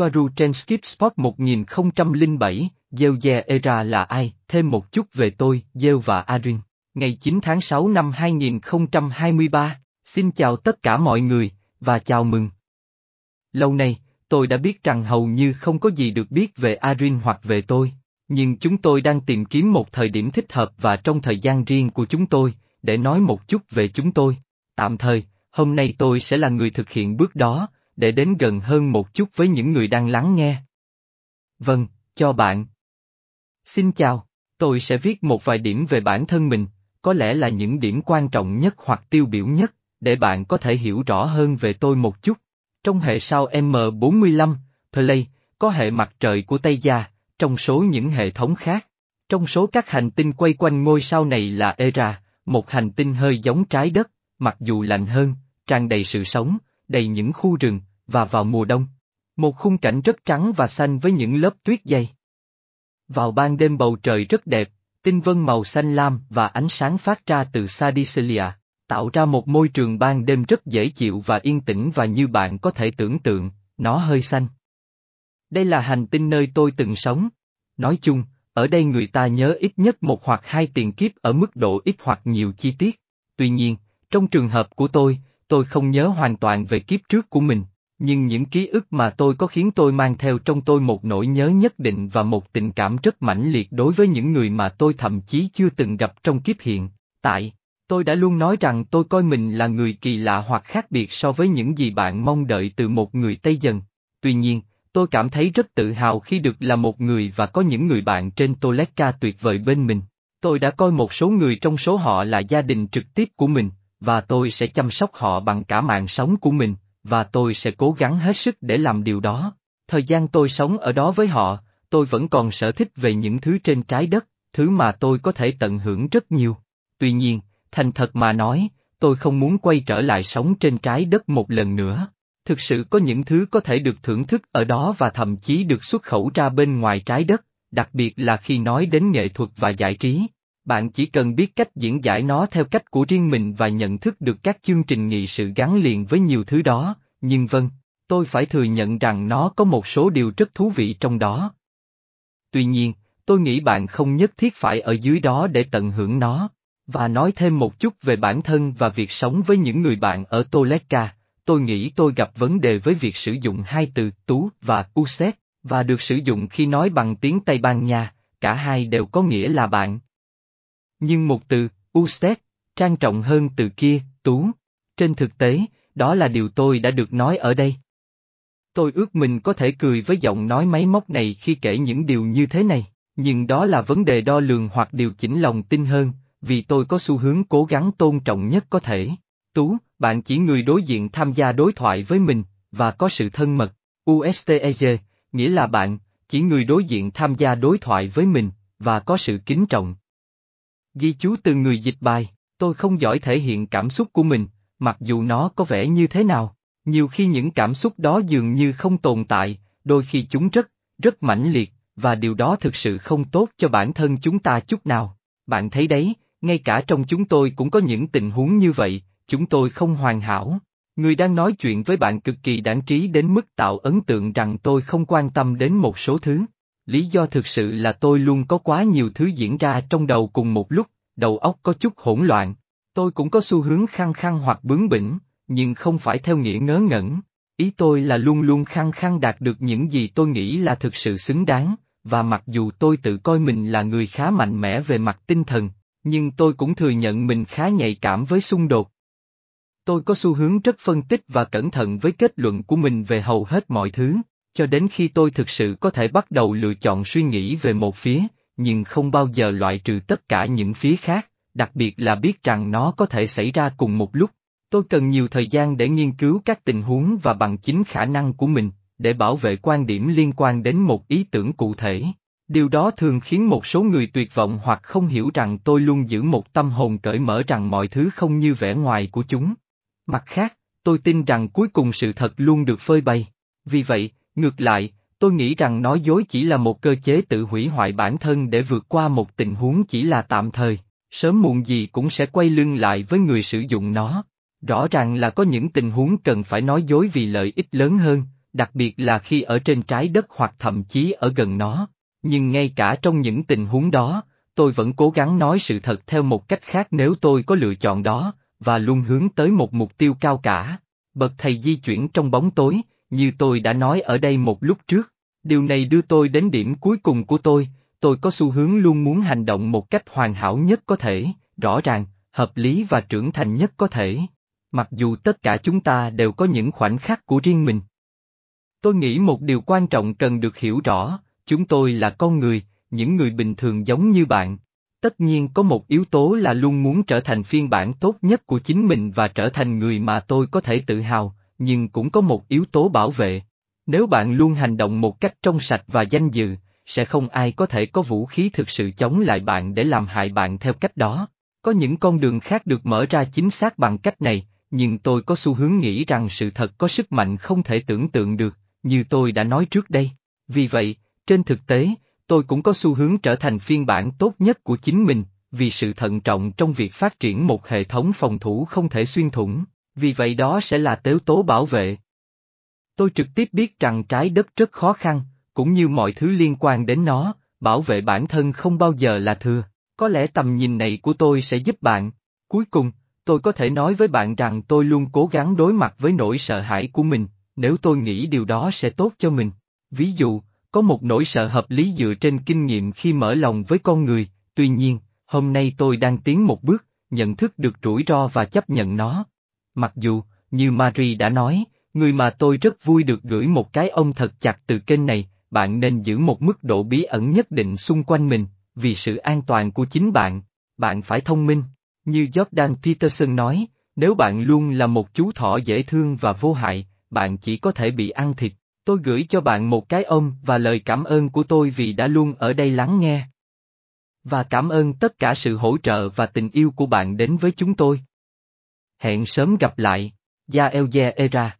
Soaru trên Skip Spot 1007, Gieo Era là ai, thêm một chút về tôi, Gieo và Arin. Ngày 9 tháng 6 năm 2023, xin chào tất cả mọi người, và chào mừng. Lâu nay, tôi đã biết rằng hầu như không có gì được biết về Arin hoặc về tôi, nhưng chúng tôi đang tìm kiếm một thời điểm thích hợp và trong thời gian riêng của chúng tôi, để nói một chút về chúng tôi. Tạm thời, hôm nay tôi sẽ là người thực hiện bước đó, để đến gần hơn một chút với những người đang lắng nghe. Vâng, cho bạn. Xin chào, tôi sẽ viết một vài điểm về bản thân mình, có lẽ là những điểm quan trọng nhất hoặc tiêu biểu nhất, để bạn có thể hiểu rõ hơn về tôi một chút. Trong hệ sao M45, Play, có hệ mặt trời của Tây Gia, trong số những hệ thống khác. Trong số các hành tinh quay quanh ngôi sao này là Era, một hành tinh hơi giống trái đất, mặc dù lạnh hơn, tràn đầy sự sống, đầy những khu rừng, và vào mùa đông. Một khung cảnh rất trắng và xanh với những lớp tuyết dày. Vào ban đêm bầu trời rất đẹp, tinh vân màu xanh lam và ánh sáng phát ra từ Sadicelia, tạo ra một môi trường ban đêm rất dễ chịu và yên tĩnh và như bạn có thể tưởng tượng, nó hơi xanh. Đây là hành tinh nơi tôi từng sống. Nói chung, ở đây người ta nhớ ít nhất một hoặc hai tiền kiếp ở mức độ ít hoặc nhiều chi tiết. Tuy nhiên, trong trường hợp của tôi, tôi không nhớ hoàn toàn về kiếp trước của mình, nhưng những ký ức mà tôi có khiến tôi mang theo trong tôi một nỗi nhớ nhất định và một tình cảm rất mãnh liệt đối với những người mà tôi thậm chí chưa từng gặp trong kiếp hiện. Tại, tôi đã luôn nói rằng tôi coi mình là người kỳ lạ hoặc khác biệt so với những gì bạn mong đợi từ một người Tây dần. Tuy nhiên, tôi cảm thấy rất tự hào khi được là một người và có những người bạn trên Toletka tuyệt vời bên mình. Tôi đã coi một số người trong số họ là gia đình trực tiếp của mình, và tôi sẽ chăm sóc họ bằng cả mạng sống của mình, và tôi sẽ cố gắng hết sức để làm điều đó. Thời gian tôi sống ở đó với họ, tôi vẫn còn sở thích về những thứ trên trái đất, thứ mà tôi có thể tận hưởng rất nhiều. Tuy nhiên, thành thật mà nói, tôi không muốn quay trở lại sống trên trái đất một lần nữa. Thực sự có những thứ có thể được thưởng thức ở đó và thậm chí được xuất khẩu ra bên ngoài trái đất, đặc biệt là khi nói đến nghệ thuật và giải trí. Bạn chỉ cần biết cách diễn giải nó theo cách của riêng mình và nhận thức được các chương trình nghị sự gắn liền với nhiều thứ đó, nhưng vâng, tôi phải thừa nhận rằng nó có một số điều rất thú vị trong đó. Tuy nhiên, tôi nghĩ bạn không nhất thiết phải ở dưới đó để tận hưởng nó. Và nói thêm một chút về bản thân và việc sống với những người bạn ở Toleka, tôi nghĩ tôi gặp vấn đề với việc sử dụng hai từ tú và uset, và được sử dụng khi nói bằng tiếng Tây Ban Nha, cả hai đều có nghĩa là bạn. Nhưng một từ, uset, trang trọng hơn từ kia, tú. Trên thực tế, đó là điều tôi đã được nói ở đây. Tôi ước mình có thể cười với giọng nói máy móc này khi kể những điều như thế này, nhưng đó là vấn đề đo lường hoặc điều chỉnh lòng tin hơn, vì tôi có xu hướng cố gắng tôn trọng nhất có thể. Tú, bạn chỉ người đối diện tham gia đối thoại với mình, và có sự thân mật. USTEG, nghĩa là bạn, chỉ người đối diện tham gia đối thoại với mình, và có sự kính trọng. Ghi chú từ người dịch bài, tôi không giỏi thể hiện cảm xúc của mình, mặc dù nó có vẻ như thế nào. Nhiều khi những cảm xúc đó dường như không tồn tại, đôi khi chúng rất, rất mãnh liệt, và điều đó thực sự không tốt cho bản thân chúng ta chút nào. Bạn thấy đấy, ngay cả trong chúng tôi cũng có những tình huống như vậy, chúng tôi không hoàn hảo. Người đang nói chuyện với bạn cực kỳ đáng trí đến mức tạo ấn tượng rằng tôi không quan tâm đến một số thứ. Lý do thực sự là tôi luôn có quá nhiều thứ diễn ra trong đầu cùng một lúc, đầu óc có chút hỗn loạn. Tôi cũng có xu hướng khăng khăng hoặc bướng bỉnh, nhưng không phải theo nghĩa ngớ ngẩn. Ý tôi là luôn luôn khăng khăng đạt được những gì tôi nghĩ là thực sự xứng đáng, và mặc dù tôi tự coi mình là người khá mạnh mẽ về mặt tinh thần, nhưng tôi cũng thừa nhận mình khá nhạy cảm với xung đột. Tôi có xu hướng rất phân tích và cẩn thận với kết luận của mình về hầu hết mọi thứ, cho đến khi tôi thực sự có thể bắt đầu lựa chọn suy nghĩ về một phía, nhưng không bao giờ loại trừ tất cả những phía khác, đặc biệt là biết rằng nó có thể xảy ra cùng một lúc. Tôi cần nhiều thời gian để nghiên cứu các tình huống và bằng chính khả năng của mình, để bảo vệ quan điểm liên quan đến một ý tưởng cụ thể. Điều đó thường khiến một số người tuyệt vọng hoặc không hiểu rằng tôi luôn giữ một tâm hồn cởi mở rằng mọi thứ không như vẻ ngoài của chúng. Mặt khác, tôi tin rằng cuối cùng sự thật luôn được phơi bày. Vì vậy, ngược lại, tôi nghĩ rằng nói dối chỉ là một cơ chế tự hủy hoại bản thân để vượt qua một tình huống chỉ là tạm thời, sớm muộn gì cũng sẽ quay lưng lại với người sử dụng nó. Rõ ràng là có những tình huống cần phải nói dối vì lợi ích lớn hơn, đặc biệt là khi ở trên trái đất hoặc thậm chí ở gần nó. Nhưng ngay cả trong những tình huống đó, tôi vẫn cố gắng nói sự thật theo một cách khác nếu tôi có lựa chọn đó, và luôn hướng tới một mục tiêu cao cả. Bậc thầy di chuyển trong bóng tối, như tôi đã nói ở đây một lúc trước. Điều này đưa tôi đến điểm cuối cùng của tôi, tôi có xu hướng luôn muốn hành động một cách hoàn hảo nhất có thể, rõ ràng, hợp lý và trưởng thành nhất có thể. Mặc dù tất cả chúng ta đều có những khoảnh khắc của riêng mình. Tôi nghĩ một điều quan trọng cần được hiểu rõ, chúng tôi là con người, những người bình thường giống như bạn. Tất nhiên có một yếu tố là luôn muốn trở thành phiên bản tốt nhất của chính mình và trở thành người mà tôi có thể tự hào, nhưng cũng có một yếu tố bảo vệ. Nếu bạn luôn hành động một cách trong sạch và danh dự, sẽ không ai có thể có vũ khí thực sự chống lại bạn để làm hại bạn theo cách đó. Có những con đường khác được mở ra chính xác bằng cách này, nhưng tôi có xu hướng nghĩ rằng sự thật có sức mạnh không thể tưởng tượng được, như tôi đã nói trước đây. Vì vậy, trên thực tế, tôi cũng có xu hướng trở thành phiên bản tốt nhất của chính mình, vì sự thận trọng trong việc phát triển một hệ thống phòng thủ không thể xuyên thủng, vì vậy đó sẽ là tếu tố bảo vệ. Tôi trực tiếp biết rằng trái đất rất khó khăn, cũng như mọi thứ liên quan đến nó, bảo vệ bản thân không bao giờ là thừa. Có lẽ tầm nhìn này của tôi sẽ giúp bạn. Cuối cùng, tôi có thể nói với bạn rằng tôi luôn cố gắng đối mặt với nỗi sợ hãi của mình, nếu tôi nghĩ điều đó sẽ tốt cho mình. Ví dụ, có một nỗi sợ hợp lý dựa trên kinh nghiệm khi mở lòng với con người, tuy nhiên, hôm nay tôi đang tiến một bước, nhận thức được rủi ro và chấp nhận nó. Mặc dù, như Marie đã nói, người mà tôi rất vui được gửi một cái ông thật chặt từ kênh này, bạn nên giữ một mức độ bí ẩn nhất định xung quanh mình, vì sự an toàn của chính bạn, bạn phải thông minh. Như Jordan Peterson nói, nếu bạn luôn là một chú thỏ dễ thương và vô hại, bạn chỉ có thể bị ăn thịt. Tôi gửi cho bạn một cái ôm và lời cảm ơn của tôi vì đã luôn ở đây lắng nghe. Và cảm ơn tất cả sự hỗ trợ và tình yêu của bạn đến với chúng tôi. Hẹn sớm gặp lại, Gia Elze Era.